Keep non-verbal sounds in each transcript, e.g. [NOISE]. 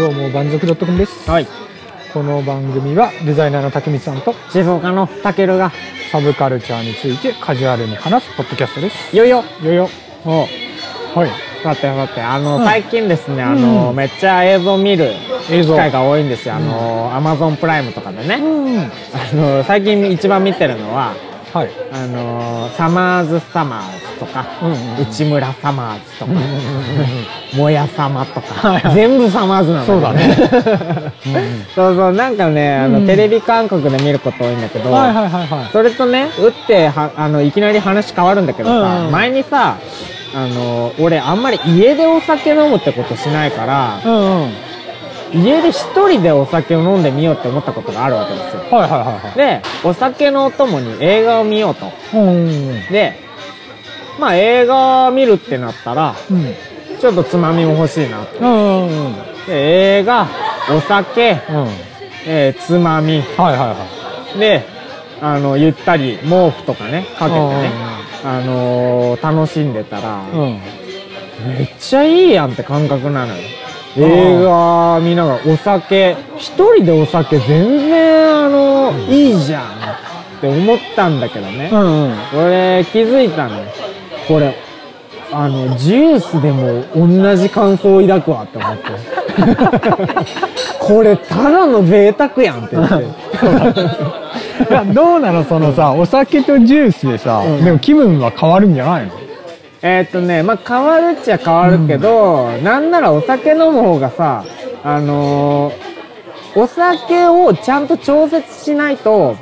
どうも万族 .com です、はい。この番組はデザイナーの竹光さんと静岡のたけるが、サブカルチャーについてカジュアルに話すポッドキャストです。いよいよ、よよ。おはい。さてさて、あの、うん。最近ですね、あの、うん。めっちゃ映像見る機会が多いんですよ。あの、アマゾンプライムとかでね。うん。あの、最近一番見てるのは、はい。あの、サマーズサマーズとか、うんうんうん。内村サマーズとか、もやさまとか、はいはい。全部サマーズなんだそうだね。[LAUGHS] そうそう、なんかね、あの、うん。テレビ感覚で見ること多いんだけど、はいはいはいはい。それとね、打っては、あの、いきなり話変わるんだけどさ、うんうん。前にさ、あの、俺あんまり家でお酒飲むってことしないから、うんうん家で一人でお酒を飲んでみようって思ったことがあるわけですよ。はいはいはいはい。で、お酒のお供に映画を見ようと。で、まあ映画見るってなったら、うんちょっとつまみも欲しいなと。で映画、お酒、うん。えーつまみ、はいはいはい。で、あの、ゆったり毛布とかね、かけてね、あのー楽しんでたら、うん。めっちゃいいやんって感覚なのよ。映画見ながらお酒、一人でお酒全然あの、いいじゃんって思ったんだけどね。うんうん俺気づいたのよ。これ、あの、ジュースでも同じ感想を抱くわって思って。[LAUGHS] これただの贅沢やんって言って。[LAUGHS] どうなのそのさお酒とジュースでさうんでも気分は変わるんじゃないの？えーっとね、まあ、変わるっちゃ変わるけど、なんならお酒飲む方がさ、あのーお酒をちゃんと調節しないと、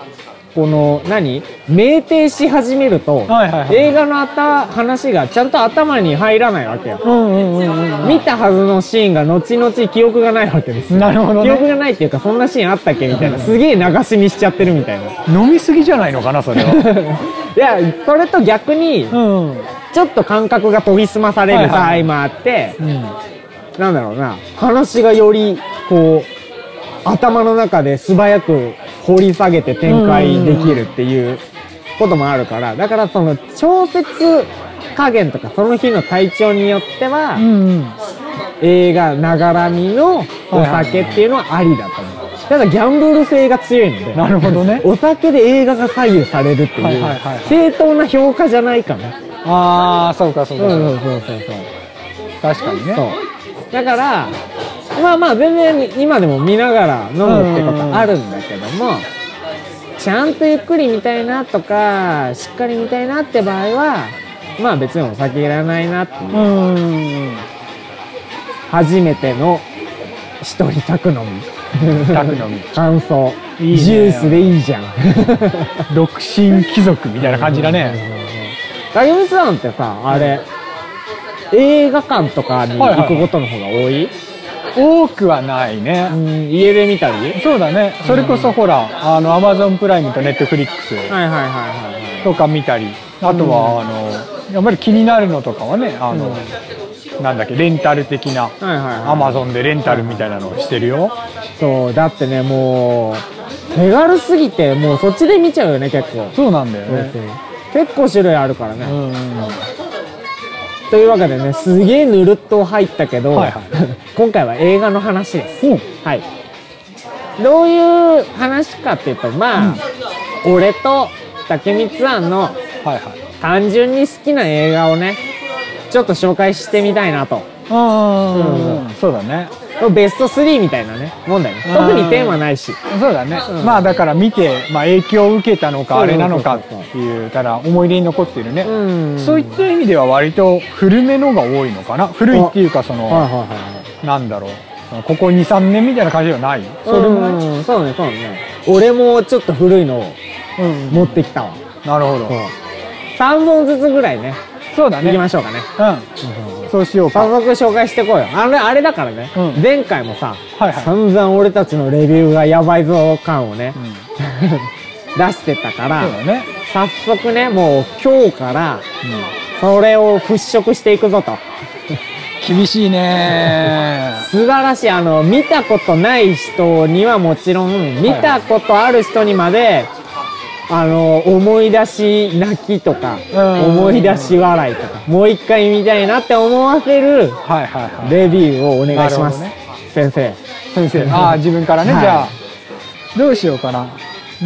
この、何？酩酊し始めると、はいはいはい映画のあた話がちゃんと頭に入らないわけよ。うんうんうんうん見たはずのシーンが後々記憶がないわけですよ。なるほど記憶ねがないっていうか、そんなシーンあったっけみたいな。すげえ流し見しちゃってるみたいな。飲みすぎじゃないのかなそれは [LAUGHS] いや、それと逆に、うんちょっと感覚が研ぎ澄まされるはいはいはい場合もあって、うんなんだろうな、話がより、こう、頭の中で素早く掘り下げて展開できるっていうこともあるから、だからその調節加減とかその日の体調によっては、うん映画ながらみのお酒っていうのはありだと思う。ただギャンブル性が強いので、なるほどねお酒で映画が左右されるっていう、はいはいはいはい正当な評価じゃないかな。ああそうかそうか、そうそうそうそう。確かにねそう。だから、まあまあ全然今でも見ながら飲むってことあるんだけども、ちゃんとゆっくり見たいなとか、しっかり見たいなって場合は、まあ別にお酒いらないなっていう。うん。初めての一人宅飲み。宅飲み。[LAUGHS] 感想。いいね。ジュースでいいじゃん。[LAUGHS] 独身貴族みたいな感じだね。竹光さん。ってさ、あれ、映画館とかに行くことの方が多い,、多くはないね。うん、家で見たり？そうだね。それこそほらあのアマゾンプライムとネットフリックスはいはいはいはいはい。とか見たり。あとは、あのやっぱり気になるのとかはねあの、なんだっけレンタル的なはいはいはい。アマゾンでレンタルみたいなのをしてるよ。そう、だってね、もう、手軽すぎて、もうそっちで見ちゃうよね、結構。そうなんだよね。結構種類あるからね。うんというわけでね、すげえぬるっと入ったけど、はいはい。[LAUGHS] 今回は映画の話です。う。んはい。どういう話かっていうと、まあ、俺と竹光庵の単純に好きな映画をね、ちょっと紹介してみたいなと。うんうん。そうだねベスト3みたいなね、もんだよね。うん。特にテーマないし。そうだね、うん。まあだから見て、まあ、影響を受けたのかあれなのかっていうたら思い出に残ってるね、うん。そういった意味では割と古めのが多いのかな。古いっていうかその。なんだろう。ここ23年みたいな感じではない？それもない、うんそうねそうね。俺もちょっと古いのをうん。持ってきたわ、なるほど。そう。3本ずつぐらいねそうだね。いきましょうかね。うん。そうしようか。早速紹介してこうよ。あれあれだからね、うん。前回もさ、はいはい。散々俺たちのレビューがやばいぞ感をねう、ん。[LAUGHS] 出してたからそうだね、早速ねもう今日からそれを払拭していくぞと。厳しいね。[LAUGHS] 素晴らしい。あの見たことない人にはもちろん見たことある人にまで、あの思い出し泣きとか、うん。思い出し笑いとかもう一回見たいなって思わせるはいはいはい。レビューをお願いします、先生。先生。ああ自分からね、はい。じゃあどうしようかな。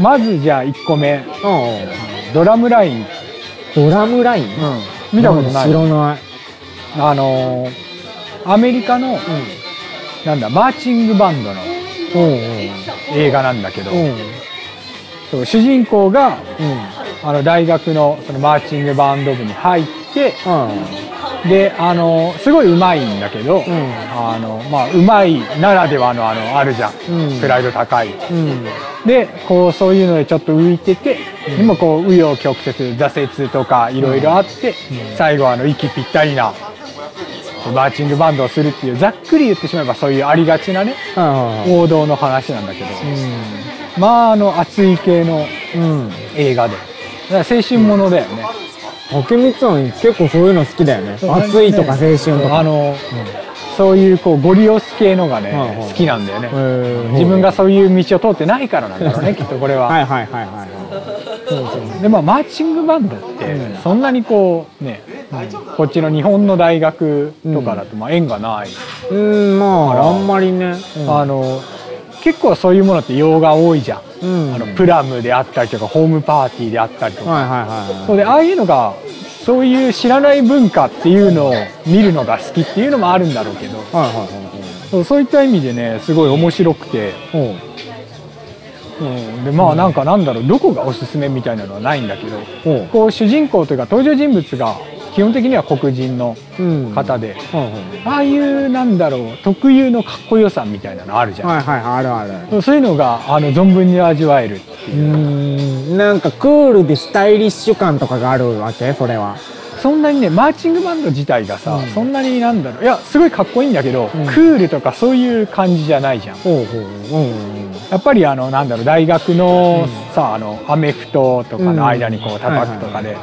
まずじゃあ1個目。うん。ドラムライン、ドラムライン？見たことない。知らない。あのーアメリカのなんだマーチングバンドのうん。うん。映画なんだけど、うん。うん。そう主人公がうん。あの大学のそのマーチングバンド部に入ってうん。であのすごい上手いんだけど、んあのまあ上手いならではのあのあるじゃん、うんプライド高いうん。でこうそういうのでちょっと浮いてて、でもこう紆余曲折挫折とかいろいろあって、最後あの息ぴったりなマーチングバンドをするっていうざっくり言ってしまえばそういうありがちなねうん。王道の話なんだけど、まああの熱い系のうん。映画で。だから青春ものだよね、竹光さん結構そういうの好きだよね。暑いとか青春とか。あの、そういうこうゴリ押す系のがね、好きなんだよね、自分がそういう道を通ってないからなんだろうね [LAUGHS] きっとこれは、はいはいはいはい。でまあマーチングバンドってうん。そんなにこうね、こっちの日本の大学とかだとまあ縁がない、うん、まあ、あんまりね。あの結構そういうものって用が多いじゃん、うん。あのプラムであったりとかホームパーティーであったりとか、はいはいはい。そうでああいうのがそういう知らない文化っていうのを見るのが好きっていうのもあるんだろうけどはいはいはいそうそういった意味でねすごい面白くて、はい。うん、でまあなんかなんだろうどこがおすすめみたいなのはないんだけど。こう主人公というか登場人物が基本的には黒人のうん。方で、はいああいうなんだろう特有のかっこよさみたいなのあるじゃん、はいはいはい、あるある。そういうのがあの存分に味わえるってういう、ん。なんかクールでスタイリッシュ感とかがあるわけ？それは。そんなにねマーチングバンド自体がさ、うん。そんなになんだろう。いやすごいかっこいいんだけど、ん。クールとかそういう感じじゃないじゃん。やっぱりあのなんだろう大学のさあのアメフトとかの間にこう叩くとかで、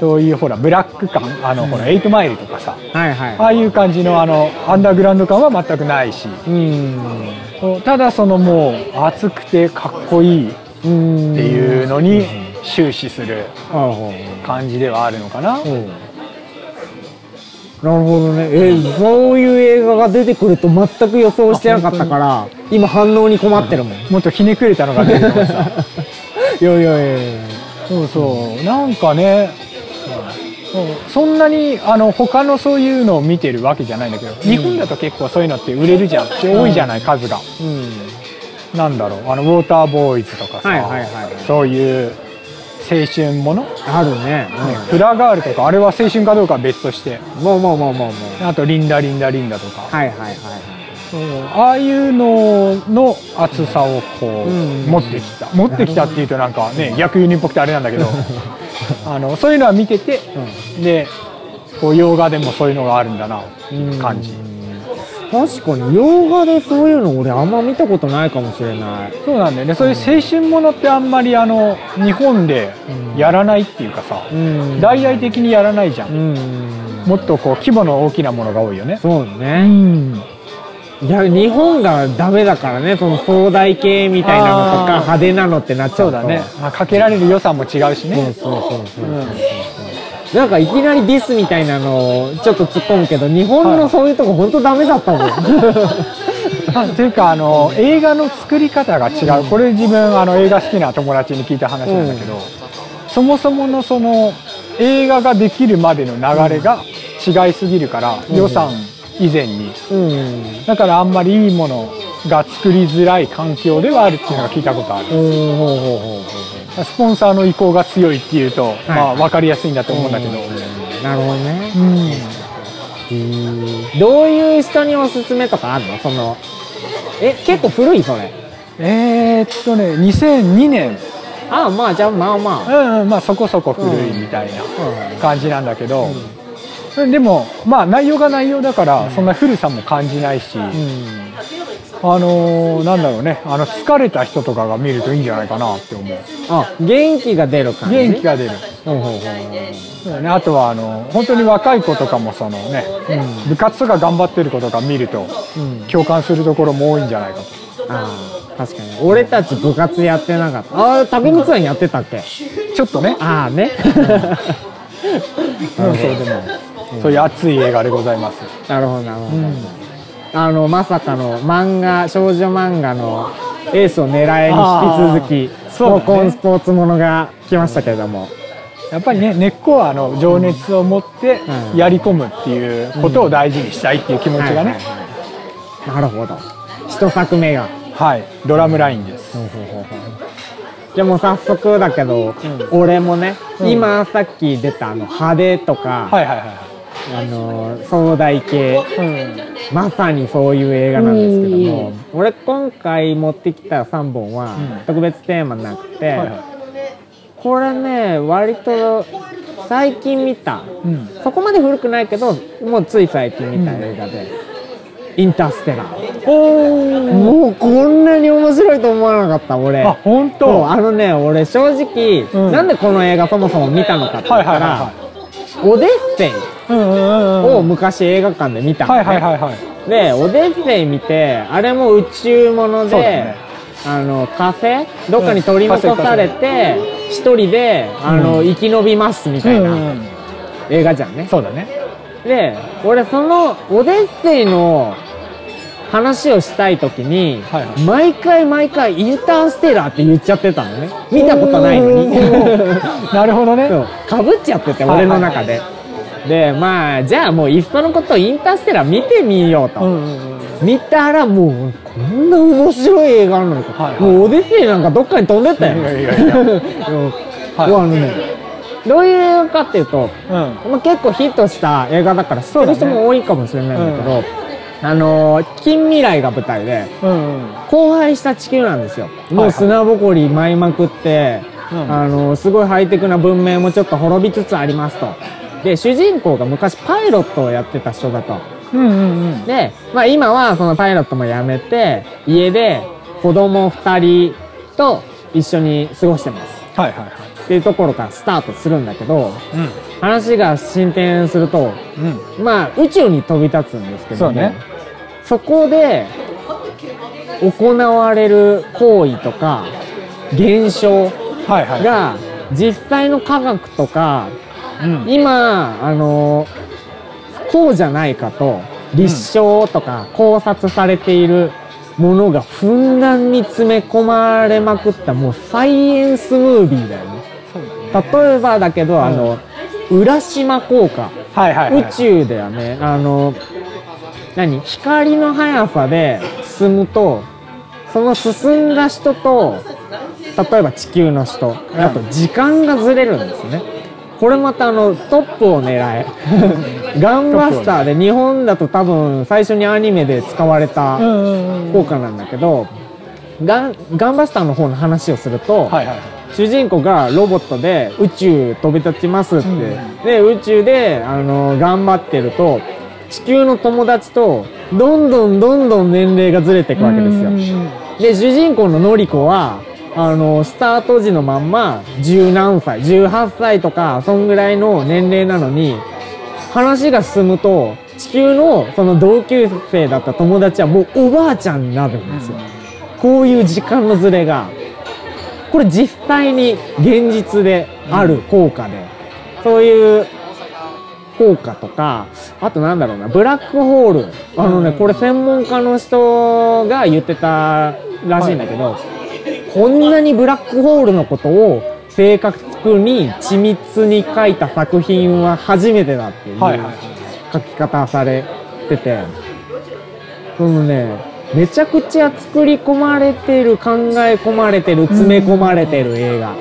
そういうほらブラック感あのほらエイトマイルとかさはいはい。ああいう感じのあのアンダーグラウンド感は全くないしうん。ただそのもう熱くてかっこいいっうん。ていうのに終始する。感じではあるのかな、うん。なるほどね。えーそういう映画が出てくると全く予想してなかったから、今反応に困ってるもん。いもっとひねくれたのが出ると思ってた [LAUGHS] やいやいやいや。そうそうなんかねうん。そんなにあの他のそういうのを見てるわけじゃないんだけど、日本だと結構そういうのって売れるじゃんで多いじゃない数が。うん。なんだろうあのウォーターボーイズとかさ、はいはいはいそういう青春もの、ねあるね。フラガールとかあれは青春かどうかは別として。うん。まあまあまあまあまあ。とリンダリンダリンダとか、あ。はいはいはい。ああいうのの熱さをこう、うん。持ってきた。持ってきたっていうとなんかね [LAUGHS] 逆輸入っぽくてあれなんだけど [LAUGHS] あのそういうのは見てて、でこう洋画でもそういうのがあるんだなっていう感じ、確かに洋画でそういうの俺あんま見たことないかもしれない。そうなんだよね。そういう青春ものってあんまりあの日本でやらないっていうかさ、うん。大々的にやらないじゃん、うん。もっとこう規模の大きなものが多いよね。そううね。んいや、日本がダメだからね、その壮大系みたいなのとか派手なのってなっちゃと。そううだね、まあ、かけられる予算も違うしそうねそうそうそう。うんなんかいきなりディスみたいなのをちょっと突っ込むけど、日本のそういうとこ本当ダメだったもん。あというかあの映画の作り方が違うこれ自分あの映画好きな友達に聞いた話なんだけど、そもそものその映画ができるまでの流れが違いすぎるから、予算以前に。うん。だからあんまりいいものが作りづらい環境ではあるっていうのが聞いたことある。スポンサーの意向が強いっていうと、まあ分かりやすいんだと思うんだけど、なるほどね。うん。どういう人におすすめとかあるの？その、え、結構古いそれ。えー、っとね2002年ああ、まあじゃあまあまあ。うんうんまあそこそこ古いみたいな感じなんだけど、でもまあ内容が内容だからそんな古さも感じないし、うん。あのーなんだろうね。あの疲れた人とかが見るといいんじゃないかなって思う。あ、元気が出る感じ？元気が出る、ほうほうほうね、あとはあの本当に若い子とかもそのね、部活とか頑張ってる子とか見るとうん。共感するところも多いんじゃないかと。ああ、確かに。俺たち部活やってなかった。ああ、竹光さんやってたっけ？ちょっとね。ああね。うん。[LAUGHS] そうでもそういう熱い映画でございます、なるほど、なるほど。あのまさかの漫画少女漫画のエースを狙えに引き続きそうコンスポーツものが来ましたけれども、やっぱりね根っこはあの情熱を持ってうん。やり込むっていうことを大事にしたいっていう気持ちがね、なるほど。一作目が。はい、ドラムラインです。じゃあもう早速だけど、俺もね、うん。今さっき出たあの派手とか、はいはいはあの壮大系い。うん。まさにそういう映画なんですけども俺今回持ってきた3本はうん特別テーマなくて、はいはこれね割と最近見たい。うん。そこまで古くないけどもうつい最近見た映画で「インターステラー」おもうこんなに面白いと思わなかった俺あ、本当？あのね俺正直、うんなんでこの映画そもそも見たのかって言はいったら、はいはオデッセイいはい。うんうんうんうん。を昔映画館で見たの、ね。はいはいはいはい。でオデッセイ見てあれも宇宙もので、ね。あの火星どっかに取り残されて一人であの、うん。生き延びますみたいなうんうんうん。映画じゃんね、そうだね。で俺そのオデッセイの話をしたい時に、はいはい。毎回毎回インターステラーって言っちゃってたのね。見たことないのに。なるほどね。[LAUGHS] かぶっちゃっててはいはい俺の中で、でまあじゃあもういっそのことインターステラー見てみようと、うんうんうん。見たらもうこんな面白い映画なのか、はいはい。もうオデッセイなんかどっかに飛んでったよ。はい。もうあのねどういう映画かっていうと、うん。まあ、結構ヒットした映画だから知ってる人も多いかもしれないんだけどあのー近未来が舞台でうんうん。荒廃した地球なんですよ。もう砂ぼこり舞いまくって、うん。あのーすごいハイテクな文明もちょっと滅びつつありますとで主人公が昔パイロットをやってた人だとうんうんうん。で、まあ、今はそのパイロットも辞めて家で子供2人と一緒に過ごしてますはいはいはい。っていうところからスタートするんだけどうん。話が進展するとうん。まあ宇宙に飛び立つんですけどもそうねそこで行われる行為とか現象。が実際の科学とかうん。今あのこうじゃないかと立証とか考察されているものがふんだんに詰め込まれまくったもうサイエンスムービーだよね。例えばだけど、あの浦島効果。はいはいはい。宇宙ではね。あの何？光の速さで進むとその進んだ人と例えば地球の人あと時間がずれるんですねこれまたあのトップを狙え。[LAUGHS] ガンバスターで日本だと多分最初にアニメで使われた。効果なんだけどガンガンバスターの方の話をすると、はいはい。主人公がロボットで宇宙飛び立ちますって、うんで宇宙であの頑張ってると地球の友達とどんどんどんどん年齢がずれていくわけですよ。で主人公ののりこはあのスタート時のまんま十何歳18歳とかそんぐらいの年齢なのに話が進むと地球のその同級生だった友達はもうおばあちゃんになるんですよ、こういう時間のズレが。これ実際に現実である効果で、そういう効果とかあとなんだろうなブラックホール。あのね、うん。これ専門家の人が言ってたらしいんだけど、こんなにブラックホールのことを正確に緻密に書いた作品は初めてだっていう。書き方されてて、そのね、めちゃくちゃ作り込まれてる、考え込まれてる、詰め込まれてる映画。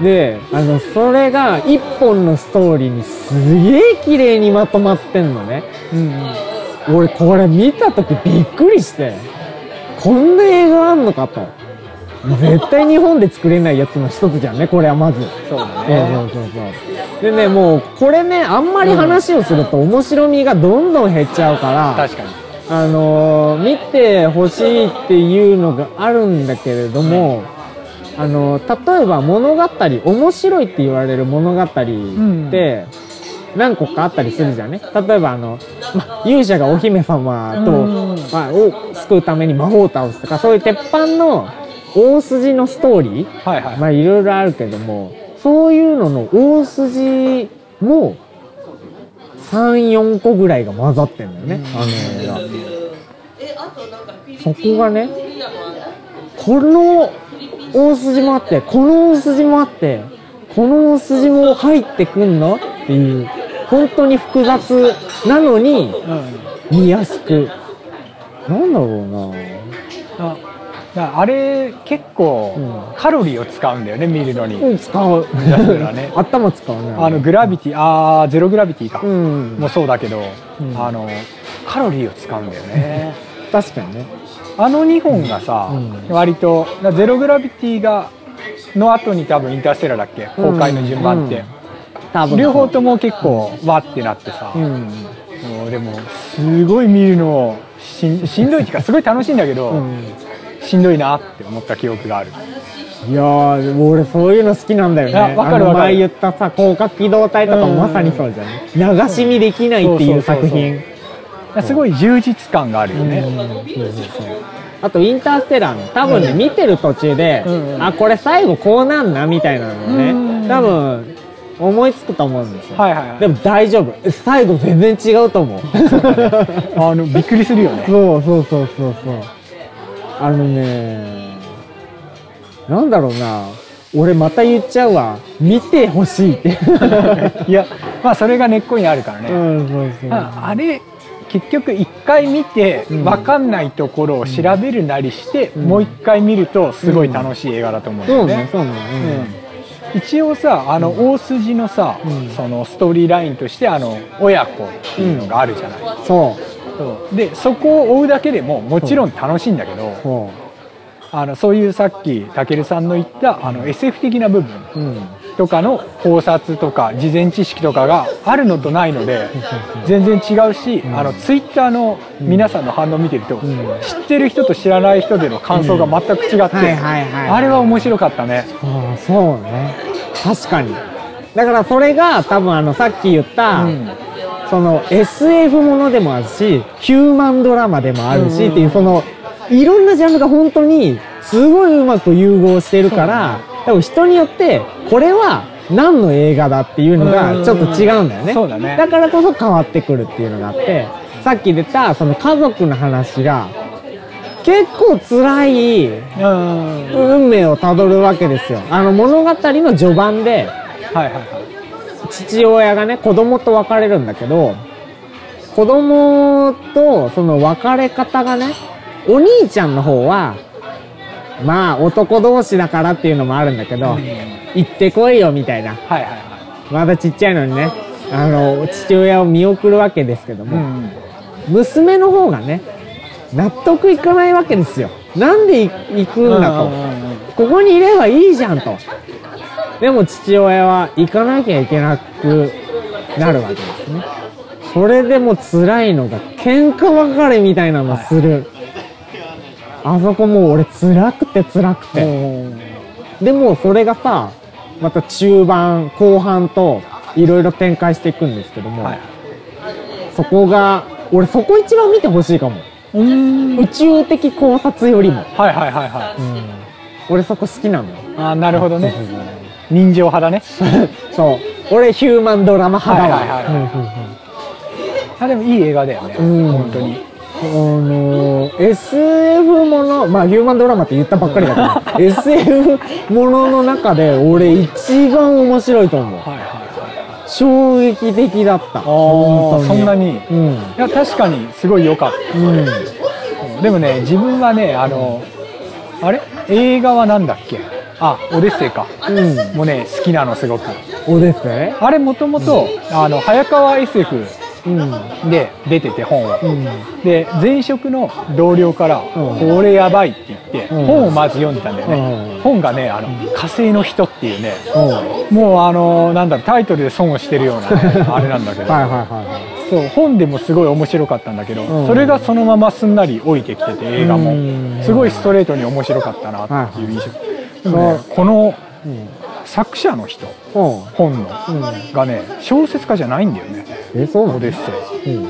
で、あの、それが一本のストーリーにすげえ綺麗にまとまってんのね。うんうん。俺これ見た時びっくりして、こんな映画あんのかと。絶対日本で作れないやつの一つじゃんね、これはまず。そうだそうね。そうそうそう。でね、もう、これね、あんまり話をすると面白みがどんどん減っちゃうから、確かに。あのー見てほしいっていうのがあるんだけれども、あのー例えば物語、面白いって言われる物語って、何個かあったりするじゃんね。例えばあの、ま、勇者がお姫様と、うんまあ、を救うために魔法を倒すとか、そういう鉄板の大筋のストーリー？はいはい。まあいろいろあるけども、そういうのの大筋も3、4個ぐらいが混ざってんだよね、あの映画。そこがねこの大筋もあってこの大筋もあってこの大筋も入ってくんの？っていう本当に複雑なのにうん。見やすく。なんだろうな。ああれ結構うん。カロリーを使うんだよね見るのに、うん使う。ね。頭使うね。あのグラビティあーゼログラビティか、うん。もそうだけど、うん。あのカロリーを使うんだよね。確かにね。あの2本がさ、うん。割とだゼログラビティがの後に多分インターステラーだっけ？公開の順番って、両方とも結構わってなってさ、うん。もうでもすごい見るのしんどいっていうかすごい楽しいんだけど、うんしんどいなって思った記憶がある。いや俺そういうの好きなんだよね。わかるわか前言ったさ広角機動隊とかもうん。まさにそうじゃん流し見できないっていう作品。すごい充実感があるよね、あとインターステラーの多分ね、見てる途中で、うんあこれ最後こうなんなみたいなのね、うん。多分思いつくと思うんですよ、でも大丈夫。最後全然違うと思う。[LAUGHS] あのびっくりするよね。そうそうそうそうそうあのねなんだろうな。俺また言っちゃうわ。見てほしいって。[LAUGHS] いやまあそれが根っこにあるからね、うんそうそう。まああれ結局一回見てうん。分かんないところを調べるなりして、うん。もう一回見るとすごい楽しい映画だと思うんだよね。ねそうね。うん。一応さあの大筋のさ、うん。そのストーリーラインとしてあの親子っていうのがあるじゃない、うんそそうでそこを追うだけでももちろん楽しいんだけど、あのそういうさっきたけるさんの言ったあの SF 的な部分とかの考察とか事前知識とかがあるのとないので全然違うし、ん。あのツイッターの皆さんの反応見てると、ん。知ってる人と知らない人での感想が全く違って、あれは面白かったね。そうね。確かに。だからそれが多分あのさっき言った、うんその SF ものでもあるしヒューマンドラマでもあるし、っていうそのいろんなジャンルが本当にすごいうまく融合してるから、多分人によってこれは何の映画だっていうのがちょっと違うんだよね。そうだね。だからこそ変わってくるっていうのがあってさっき出たその家族の話が結構辛いうん。運命をたどるわけですよ。あの物語の序盤ではいはいはい父親がね子供と別れるんだけど子供とその別れ方がねお兄ちゃんの方はまあ男同士だからっていうのもあるんだけど、行ってこいよみたいな。はいはいはまだちっちゃいのにねあの父親を見送るわけですけどい。うも、ん。娘の方がね納得いかないわけですよ。なんでい行くんだと、ここにいればいいじゃんと。でも父親は行かなきゃいけなくなるわけですね。それでも辛いのが喧嘩別れみたいなのする。あそこもう俺辛くて辛くて。でもそれがさ、また中盤、後半といろいろ展開していくんですけども、はいそこが、俺そこ一番見てほしいかも。うん宇宙的考察よりも。はいはいはいはい。俺そこ好きなのよ。あーなるほどね。人情派だね。[LAUGHS] そう。俺ヒューマンドラマ派だわ。でもいい映画だよね。うん本当に。あのー SF もの、まあヒューマンドラマって言ったばっかりだから、[LAUGHS] SF ものの中で俺一番面白いと思う。はいはいはい。衝撃的だった。そんなに。いうん。や確かにすごい良かった。うん。でもね自分はねあのあれ？映画はなんだっけ？あオデッセイか。うん。もうね好きなのすごく。おですね。あれもともとあの早川 SF うん。で出てて本を。うん。で前職の同僚から「うん。これやばい」って言ってうん。本をまず読んでたんだよね。うん。本がねあの火星の人っていうね。うん。もうあのなんだろうタイトルで損をしてるようなね [LAUGHS] あれなんだけど。はいはいはいはい。そう本でもすごい面白かったんだけど、うん。それがそのまますんなり置いてきてて映画も。うん。すごいストレートに面白かったなっていう印象、でもねこのうん。作者の人うん。本のうん。がね小説家じゃないんだよねえ、そうなの？オデッセイうん。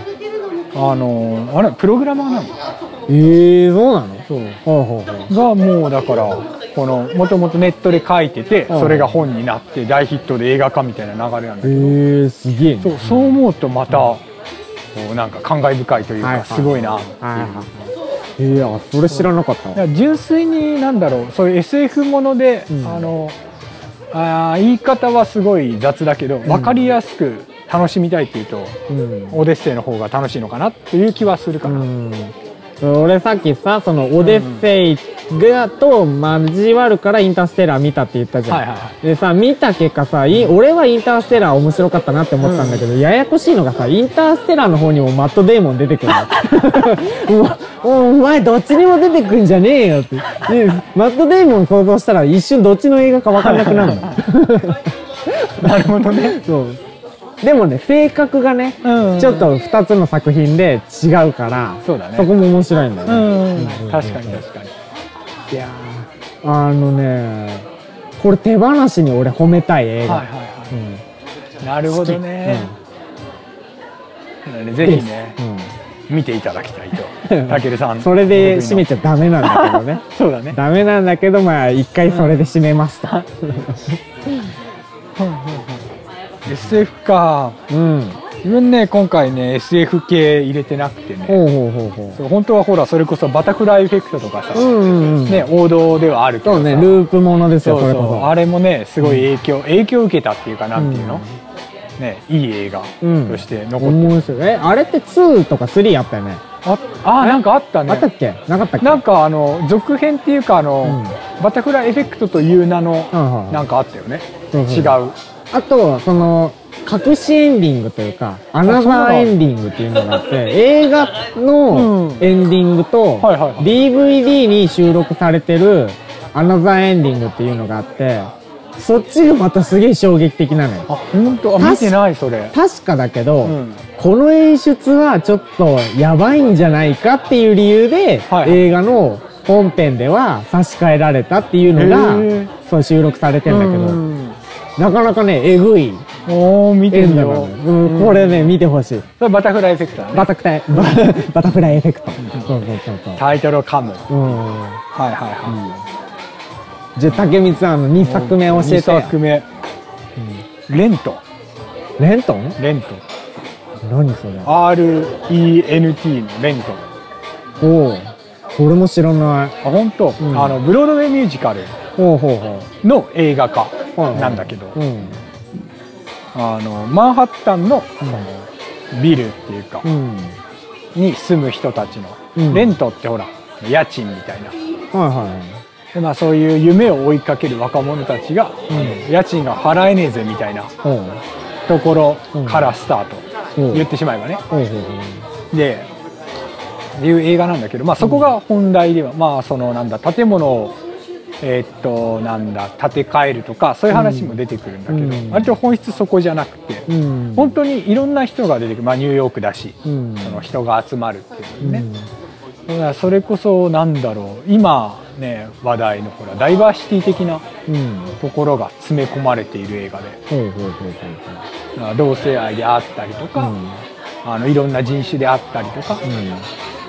あのあれプログラマーなの？ええー、そうなの？そうほうほうほう。がもうだからこのもともとネットで書いててうんそれが本になって大ヒットで映画化みたいな流れなんだけどええー、すげえね。そうそう思うとまたこうなんか感慨深いというかすごいなっていうはいやそれ知らなかった。純粋になんだろうそういう SF もので、うん。あのあー言い方はすごい雑だけど分かりやすく楽しみたいっていうと、うん。オデッセイの方が楽しいのかなっていう気はするかな、うん俺さっきさそのオデッセイがと交わるからインターステラー見たって言ったじゃん、はいはいはい。でさ見た結果さい俺はインターステラー面白かったなって思ったんだけど、ややこしいのがさインターステラーの方にもマット・デーモン出てくるの。も [LAUGHS] うお前どっちにも出てくんじゃねえよって。でマット・デーモン想像したら一瞬どっちの映画か分かんなくなるの。[LAUGHS] なるほどね。そうでもね性格がね、うん。ちょっと2つの作品で違うからそうだね。そこも面白いんだよね、うん。確かに確かに。いやーあのねこれ手放しに俺褒めたい映画、はいはいはうん。いなるほどね、なのでぜひねうん。見ていただきたいと。[LAUGHS] たけるさん。それで締めちゃダメなんだけどね。[LAUGHS] そうだね。ダメなんだけどまあ一回それで締めますと [LAUGHS] SF か。うん。自分ね今回ね SF 系入れてなくてね。ほうほうほうほそう本当はほらそれこそバタフライエフェクトとかさ、ううんうんうん。ね王道ではあるけどさ。そうねループものですよそうそそれこそ。うあれもねすごい影響、影響を受けたっていうかなんていうの、ねいい映画うん。として残って、面白いえあれって2とか3あったよね？ああなんかあったね。あったっけ？なかったっけ？なんかあの続編っていうかあの、バタフライエフェクトという名のはいはいなんかあったよね、そうそう違うあと、その、隠しエンディングというか、アナザーエンディングっていうのがあって、映画のうん。エンディングと、はいはいはい。DVD に収録されてるアナザーエンディングっていうのがあって、そっちがまたすげえ衝撃的なのよ。あ本当？あ見てないそれ。確かだけど、うん。この演出はちょっとやばいんじゃないかっていう理由で、はい。映画の本編では差し替えられたっていうのへがー、そう収録されてんだけど、うんなかなかね、えぐい。おお見てみエンドなのよ。う、ん、これね、見てほしい。それバタフライエフェクトだね。バタフライ、バ [LAUGHS] バタフライエフェクト。そうそうそうそう。タイトルを噛む。うん。はいはいはじゃあ、竹光さんの2い作目教え2て。作目、レント。レントン？レント。何それ？RENT のレント。おう。これも知らない。あ本当、ん。あのブロードウェイミュージカルの映画化なんだけど。あのマンハッタンのそのビルっていうか、うん。に住む人たちの、うん。レントってほら家賃みたいな。はいはい。で、まあ、そういう夢を追いかける若者たちが、う家賃が払えねえぜみたいな。ところからスタート、言ってしまえばね。でいう映画なんだけど、まあ、そこが本題では、まあそのなんだ建物をえーっとなんだ建て替えるとかそういう話も出てくるんだけど、うん割と本質そこじゃなくて、う。うん。本当にいろんな人が出てくる、まあ、ニューヨークだし、うん。その人が集まるっていううね、ん。だからそれこそなんだろう今ね話題のほらダイバーシティ的なうん。ところが詰め込まれている映画で同性愛であったりとか、うんあのいろんな人種であったりとか、う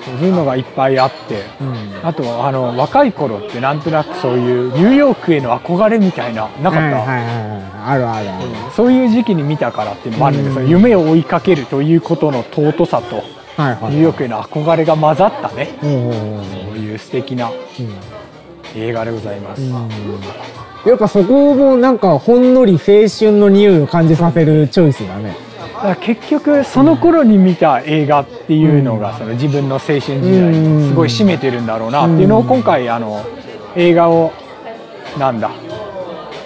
そういうのがいっぱいあって。ん。うん。あとあの若い頃ってなんとなくそういうニューヨークへの憧れみたいななかった、はいはいはいはい。あるあるある。うんそういう時期に見たからっていうのもあるんだけど、うん夢を追いかけるということの尊さとはいはい。ニューヨークへの憧れが混ざったねほうほう。そういう素敵な映画でございます、うんやっぱそこもなんかほんのり青春の匂いを感じさせるチョイスだね。だから結局その頃に見た映画っていうのがその自分の青春時代にすごい占めてるんだろうなっていうのを今回あの映画をなんだ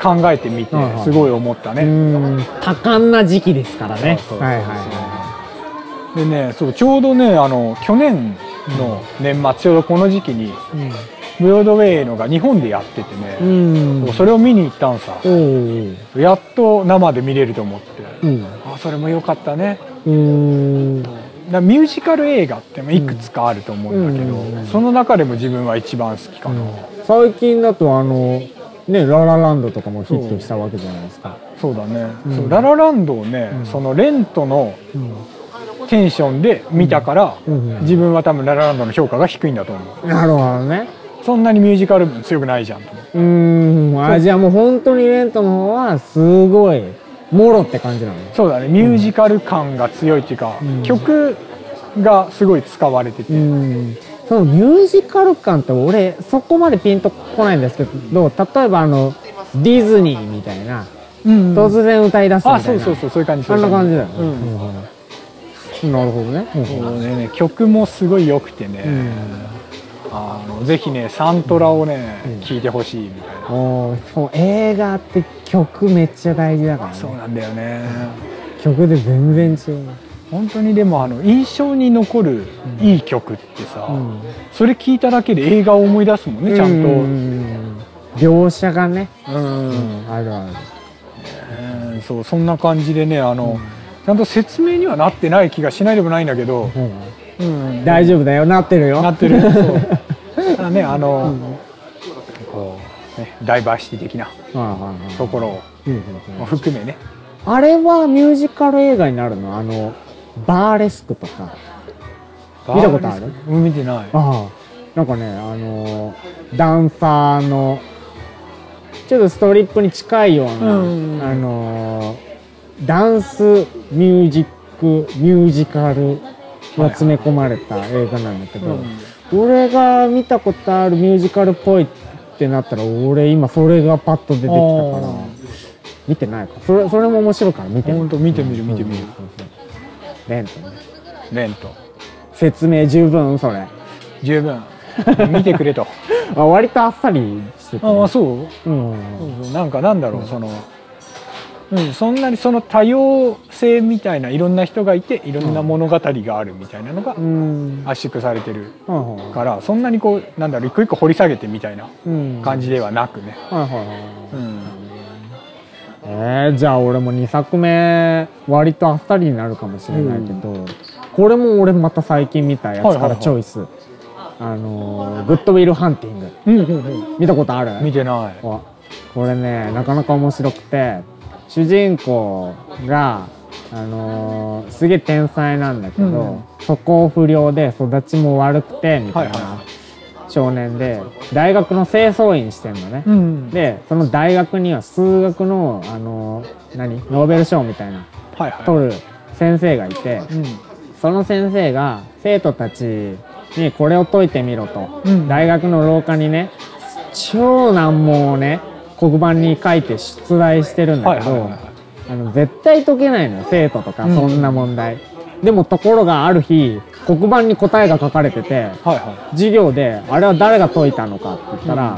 考えてみてすごい思ったね、うん。多感な時期ですからね。そうそうそうそうはいはいはでねそうちょうどねあの去年の年末ちょうどこの時期にい。ブロードウェイのが日本でやっててね、うん。それを見に行ったんさ。やっと生で見れると思ってうん。あそれも良かったね。うん。だミュージカル映画っていくつかあると思うんだけど、うん。その中でも自分は一番好きかな、最近だとあの、ね、ララランドとかもヒットしたわけじゃないですか。そうだね、うん。そうララランドをね、うん。そのレントのうん。テンションで見たから、うん自分は多分ララランドの評価が低いんだと思う。なるほどね。そんなにミュージカル分強くないじゃんと思ってうーん。あ、じゃあもう本当にレントの方はすごい、もろって感じなの？そうだね。ミュージカル感が強いっていうか、うん。曲がすごい使われてて、うん。そのミュージカル感って俺そこまでピンとこないんですけど例えばあのディズニーみたいな。うん突然歌い出すみたいな、あそうそうそうそういう感じそんな感じだよね、うん。なるほどね、そうね。曲もすごい良くてね、うん。あのぜひねサントラをね、うん。聴いてほしいみたいな、う映画って曲めっちゃ大事だからね。そうなんだよね、曲で全然違う、本当にでもあの印象に残るいい曲ってさ、うん。それ聞いただけで映画を思い出すもんねちゃんと、うん描写がね、うん。うん、あるある。うんそうそんな感じでねあの、ちゃんと説明にはなってない気がしないでもないんだけど、うん。大丈夫だよ。なってるよ。なってる。そう。[LAUGHS] ただねあの、こうねダイバーシティ的なところを。うんうんうん。含めね。あれはミュージカル映画になるの？あのバーレスクとか。見たことある？うん見てない。ああ。なんかねあのダンサーのちょっとストリップに近いような、うんあのダンスミュージックミュージカルが詰め込まれた映画なんだけど、俺が見たことあるミュージカルっぽいってなったら俺今それがパッと出てきたからあ見てないか。それそれも面白いから見て。ほんと見てみる見てみる。レント。ねレント。説明十分それ。十分。見てくれと。[LAUGHS] あ割とあっさりしてて、ああそう？うん。そうそう。なんかなんだろう、その、うん、そんなにその多様性みたいないろんな人がいていろんな物語があるみたいなのがうん。圧縮されてるからそんなにこうなんだろう一個一個掘り下げてみたいなうん。感じではなくね、えー、じゃあ俺も2作目割とあっさりになるかもしれないけど、これも俺また最近見たやつからチョイス、あのーグッドウィルハンティング。うんうんうん。見たことある？見てない。わこれねなかなか面白くて主人公があのーすげえ天才なんだけど、うん。素行不良で育ちも悪くてみたいな少年で大学の清掃員してんのね、うん。でその大学には数学のあのー何ノーベル賞みたいなはいはい。取る先生がいてうん。その先生が生徒たちにこれを解いてみろと、うん。大学の廊下にね超難問をね黒板に書いて出題してるんだけど、はいはいはいあの絶対解けないのよ生徒とかうん。そんな問題、でもところがある日黒板に答えが書かれててはいは授業であれは誰が解いたのかって言ったら、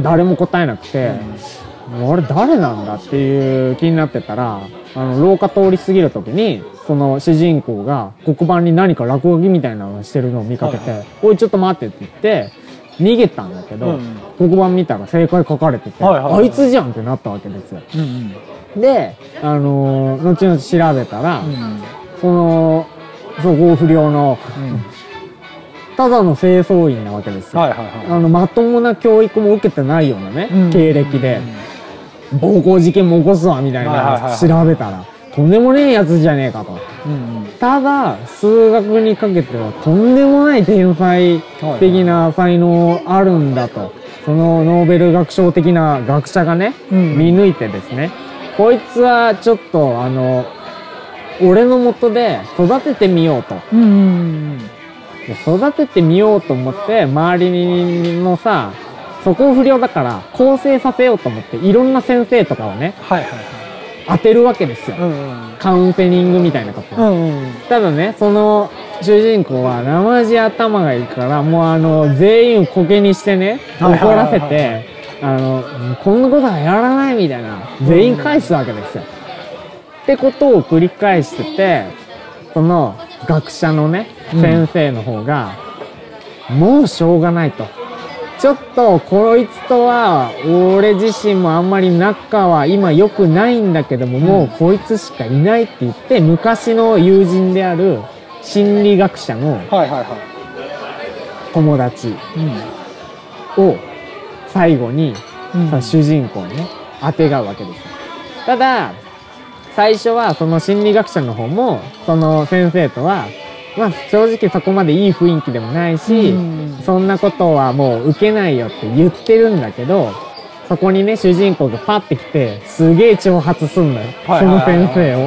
誰も答えなくて、あれ誰なんだっていう気になってたらあの廊下通り過ぎる時にその主人公が黒板に何か落書きみたいなのをしてるのを見かけて「はいおいちょっと待って」って言って逃げたんだけど、うん黒板見たら正解書かれてて、はいはいはい。あいつじゃんってなったわけですよ。いうん。で、あのー後々調べたら、うん。うんその素行不良のうん。ただの清掃員なわけですよ。はいはいはい。あのまともな教育も受けてないようなね、うん。経歴で、暴行事件も起こすわみたいはいはいはいなはい。調べたらとんでもねえやつじゃねえかと。うん。ただ数学にかけてはとんでもない天才的な才能あるんだとそのノーベル学賞的な学者がね、うん。見抜いてですね。こいつはちょっとあの俺のもとで育ててみようと。うんうんで育ててみようと思って周りのさ素行不良だから構成させようと思っていろんな先生とかをねはいはいはい当てるわけですよ、うんうん。カウンセリングみたいなこと、うんうん。ただねその主人公は生地頭がいいからもうあの全員をコケにしてね怒らせてあのこんなことはやらないみたいな。全員返すわけですよ、ってことを繰り返しててその学者のねうん。先生の方が、もうしょうがないとちょっとこいつとは俺自身もあんまり仲は今良くないんだけども、もうこいつしかいないって言って昔の友人である心理学者の友達うん。を最後に、うん。さ主人公にね当てがうわけですよ。ただ最初はその心理学者の方もその先生とはまあ正直そこまでいい雰囲気でもないし、うん。そんなことはもう受けないよって言ってるんだけどそこにね主人公がパッて来てすげえ挑発すんのよ、はいその先生を。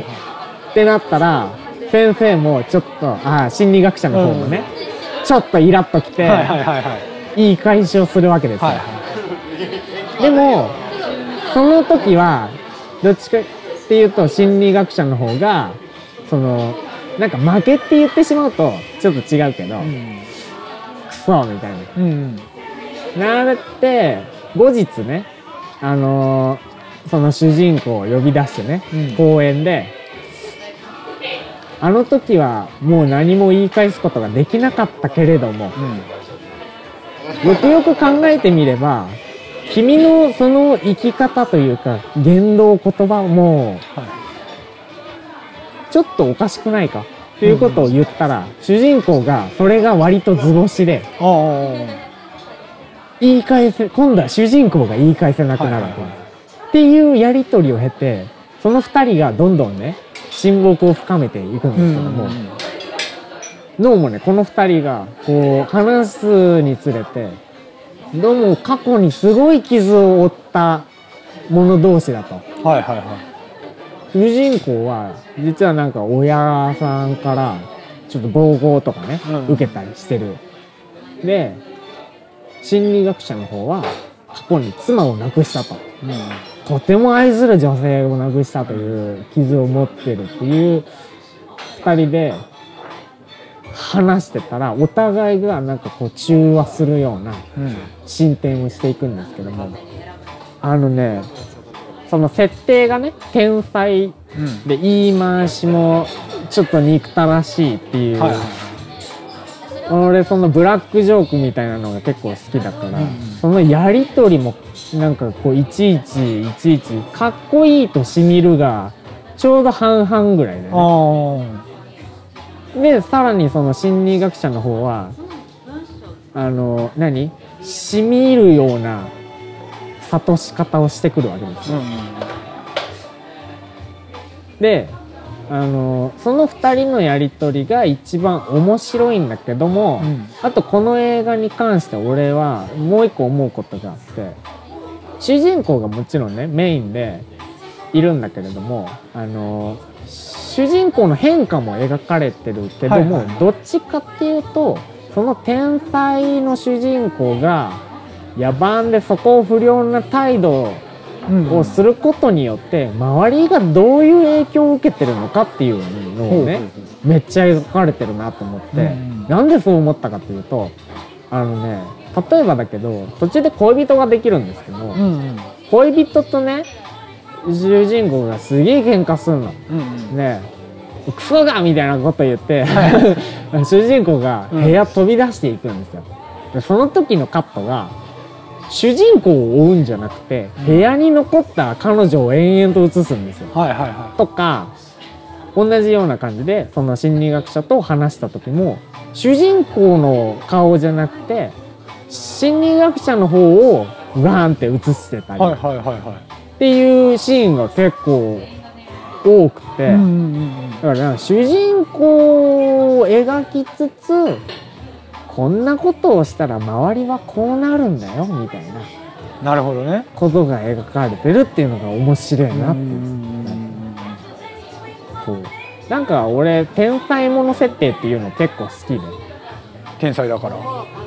ってなったら先生もちょっとああ心理学者の方もね、ちょっとイラッときて、はいはいはいはい。言い返しをするわけですよ。はいはい。でも、その時は、どっちかっていうと、心理学者の方が、その、なんか負けって言ってしまうと、ちょっと違うけど、うん。クソみたいうんうん。な。なって、後日ね、あのーその主人公を呼び出してね、うん。公園で、あの時はもう何も言い返すことができなかったけれども、うん。よくよく考えてみれば、君のその生き方というか、言動、言葉も、はちょっとおかしくないか？っていうことを言ったら、主人公が、それが割と図星で、言い返せ、今度は主人公が言い返せなくなるわけ。っていうやりとりを経て、その二人がどんどんね、親睦を深めていくんあですけども、どうもね、この二人が、こう、話すにつれて、どうも過去にすごい傷を負った者同士だと。はいはいはい主人公は、実はなんか親さんから、ちょっと暴行とかね、うん受けたりしてる。で、心理学者の方は、過去に妻を亡くしたと。うんとても愛する女性を亡くしたという傷を持ってるっていう二人で話してたらお互いがなんかこう中和するようなうん進展をしていくんですけどもあのねその設定がね天才うん。で言い回しもちょっと憎たらしいっていう、はいはい。俺そのブラックジョークみたいなのが結構好きだから、うんそのやりとりもなんかこういちいちいちいちかっこいいとしみるがちょうど半々ぐらいで、ね、あでさらにその心理学者の方はあの何？しみるような諭し方をしてくるわけです。よあうんであのその2人のやり取りが一番面白いんだけども、うん。あとこの映画に関して俺はもう一個思うことがあって主人公がもちろんねメインでいるんだけれどもあの主人公の変化も描かれてるけども、はいはい。どっちかっていうとその天才の主人公が野蛮でそこを不良な態度うんをすることによって周りがどういう影響を受けてるのかっていうのをね、めっちゃ描かれてるなと思って、うん。なんでそう思ったかっていうとあのね例えばだけど途中で恋人ができるんですけど、恋人とね主人公がすげえ喧嘩するの。ねえクソがみたいなこと言って、[LAUGHS] 主人公が部屋飛び出していくんですよ。[LAUGHS] でその時のカットが主人公を追うんじゃなくて、うん。部屋に残った彼女を延々と映すんですよ。はいはいはとか同じような感じでその心理学者と話した時も主人公の顔じゃなくて心理学者の方をガーンって映してたり。っいはいはいはい。はていうシーンが結構多くて、いうんうんうん。だから主人公を描きつつこんなことをしたら周りはこうなるんだよみたいな。なるほどね。ことが描かれてるっていうのが面白いなって。そう。なんか俺天才もの設定っていうの結構好きで。天才だから。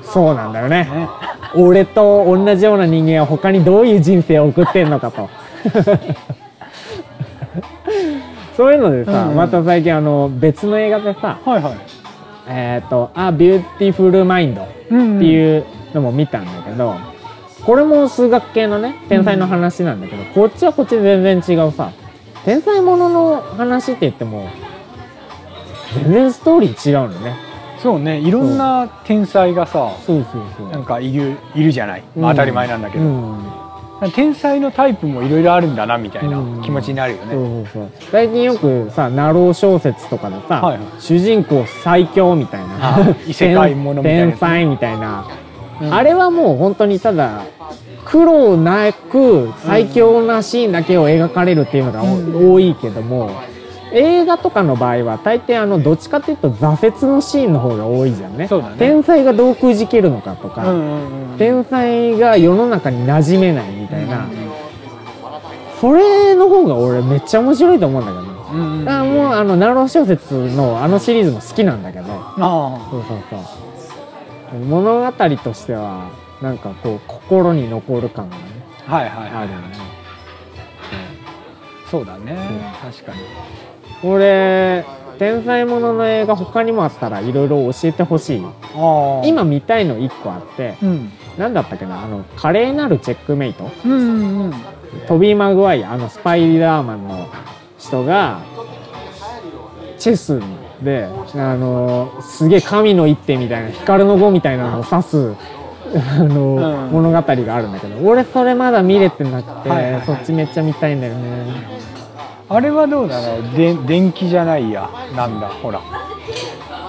そうなんだよね。ね。俺と同じような人間は他にどういう人生を送ってんのかと。[LAUGHS] そういうのでさ、うんうん。また最近あの別の映画でさはいはいえっ、と「A Beautiful Mind」うんうんっていうのも見たんだけど、これも数学系のね天才の話なんだけど、こっちはこっちで全然違うさ。天才ものの話って言っても全然ストーリー違うのね。そうねいろんな天才がさそうそうそう。なんかいるいるじゃない、まあ、うん当たり前なんだけど、うん天才のタイプもいろいろあるんだなみたいなうん。気持ちになるよそうね、そうそう。最近よくさナロー小説とかでさ、はいはい主人公最強みたいな。あ異世界ものみたいな天才みたいな、うん。あれはもう本当にただ苦労なく最強なシーンだけを描かれるっていうのがうん。多いけども、映画とかの場合は大抵あのどっちかっていうと挫折のシーンの方が多いじゃんね。ね。天才がどうくじけるのかとか、うんうんうん天才が世の中に馴染めないみたいな、うんそれの方が俺めっちゃ面白いと思うんだけどね。うんうんだからもうあのナロー小説のあのシリーズも好きなんだけど。あそうそうそう。物語としてはなんかこう心に残る感がねはいはいはいあるよね、そうだね。確かに俺天才ものの映画他にもあったらいろいろ教えてほしい今見たいの1個あってうん。何だったっけな？あの華麗なるチェックメイト。うんうんうん。トビー・マグワイアあのスパイダーマンの人がチェスであのすげえ神の一手みたいな光の碁みたいなのを指すあの、うん。物語があるんだけど俺それまだ見れてなくて、はいはいはい。そっちめっちゃ見たいんだよねあれはどうなの？で電気じゃないや。なんだほら。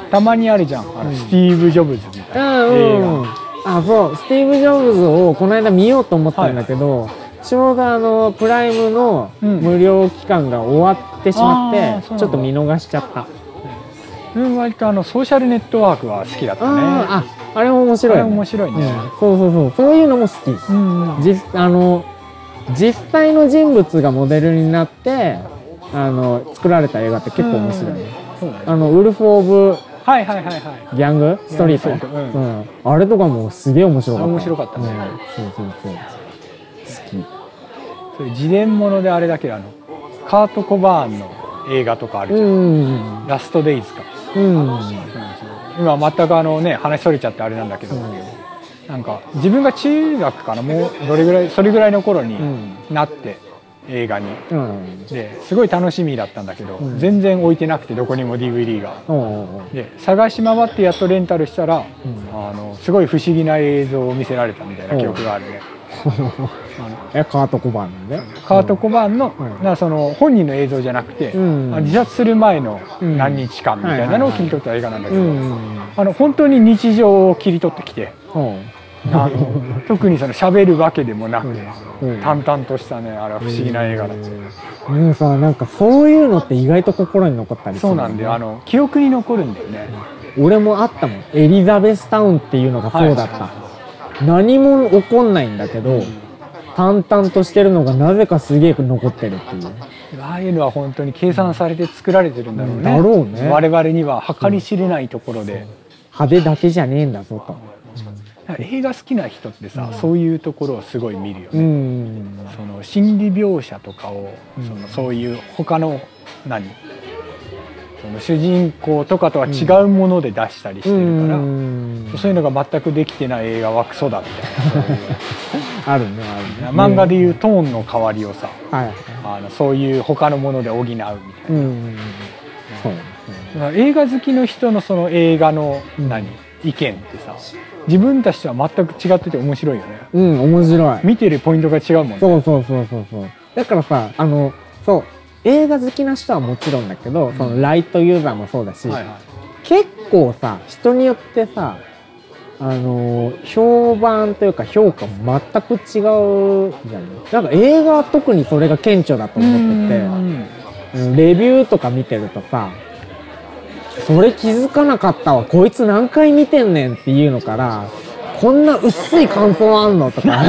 たまにあるじゃん。あの、うん。スティーブ・ジョブズみたいなうん。あそう。スティーブ・ジョブズをこの間見ようと思ったんだけど、ちょうどあのプライムのうん。無料期間が終わってしまって、うなんだ。ちょっと見逃しちゃった、うん。割とあのソーシャルネットワークは好きだったね。あーああれも面白いよね、あれ面白いね。うん。そうそうそう。そういうのも好き。うんあの実際の人物がモデルになってあの作られた映画って結構面白いね、あのウルフ・オブ・はいはいはいはい。ギャングストリート、うん。あれとかもすげえ面白かった。面白かったね。うん。そうそうそう。好き。それ自伝ものであれだけどあのカート・コバーンの映画とかあるじゃん、うん。ラストデイズか、うん。今全くあのね話それちゃってあれなんだけど、なんか自分が中学かな？もうどれぐらいそれぐらいの頃にうん。なって映画に。うん。ですごい楽しみだったんだけど、うん。全然置いてなくてどこにも DVD が。おうおうおうで探し回ってやっとレンタルしたら、うん。あのすごい不思議な映像を見せられたみたいな記憶があるね。あ [LAUGHS] のえカート・コバーンで？カート・コバーンの,、うん。なその本人の映像じゃなくて、自殺する前のうん何日間みたいなのを切り取った映画なんだけど、うんあの本当に日常を切り取ってきてあの特にその喋るわけでもなく、うん。淡々としたねあれは不思議な映画だった、うん。さなんかそういうのって意外と心に残ったりするそうなんだよ。あの記憶に残るんだよね、俺もあったもん。エリザベスタウンっていうのがそうだった、は何も起こんないんだけど、淡々としてるのがなぜかすげえ残ってるっていう。ああいうのは本当に計算されて作られてるんだろうね,、だろうね。我々には計り知れないところで、派手だけじゃねえんだぞと映画好きな人ってさ、そういうところをすごい見るようね、ん。その心理描写とかを、うん。そのそういう他の何？その主人公とかとは違うもので出したりしてるから、うん。そういうのが全くできてない映画はクソだみたいなあるねあるね。漫画でいうトーンの代わりをさはいあのそういう他のもので補うみたいな、うんそうだから映画好きの人のその映画のうん。何、意見ってさ自分たちとは全く違ってて面白いよね。うん面白い。見てるポイントが違うもんね。そうそうそうそうそう。だからさあのそう映画好きな人はもちろんだけど、そのライトユーザーもそうだし、はいはい。結構さ人によってさあの評判というか評価も全く違うじゃん。なんか映画は特にそれが顕著だと思っててうんレビューとか見てるとさそれ気づかなかったわ。こいつ何回見てんねんっていうのからこんな薄い感想あんのとか。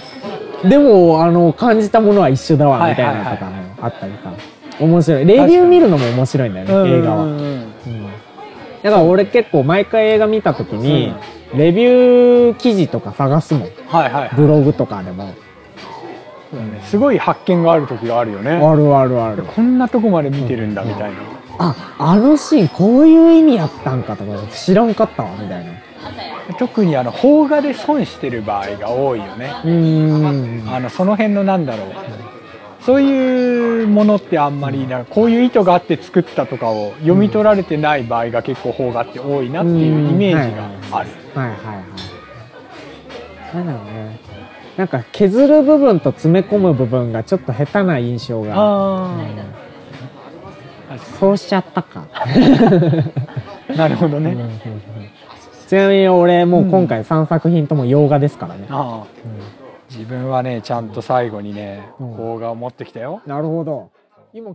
[LAUGHS] でもあの感じたものは一緒だわみたいなのとかもあったりさ。面白い。レビュー見るのも面白いんだよね映画は。うんだから俺結構毎回映画見た時に、レビュー記事とか探すもん。はいはいはい。ブログとかでも、すごい発見がある時があるよね。あるあるある。こんなとこまで見てるんだみたいな、ああのシーンこういう意味やったんかとか知らんかったわみたいな。特にあの邦画で損してる場合が多いよね、うーん。あのその辺のなんだろう。そういうものってあんまりなんかこういう意図があって作ったとかを読み取られてない場合が結構邦画って多いなっていうイメージがある、はいはいはいなんだね。なんか削る部分と詰め込む部分がちょっと下手な印象が。あそうしちゃったか、あ [LAUGHS] なるほどね、ちなみに俺もう今回3作品とも洋画ですからね、ああ。自分はねちゃんと最後にねうん。邦画を持ってきたよ。なるほど。今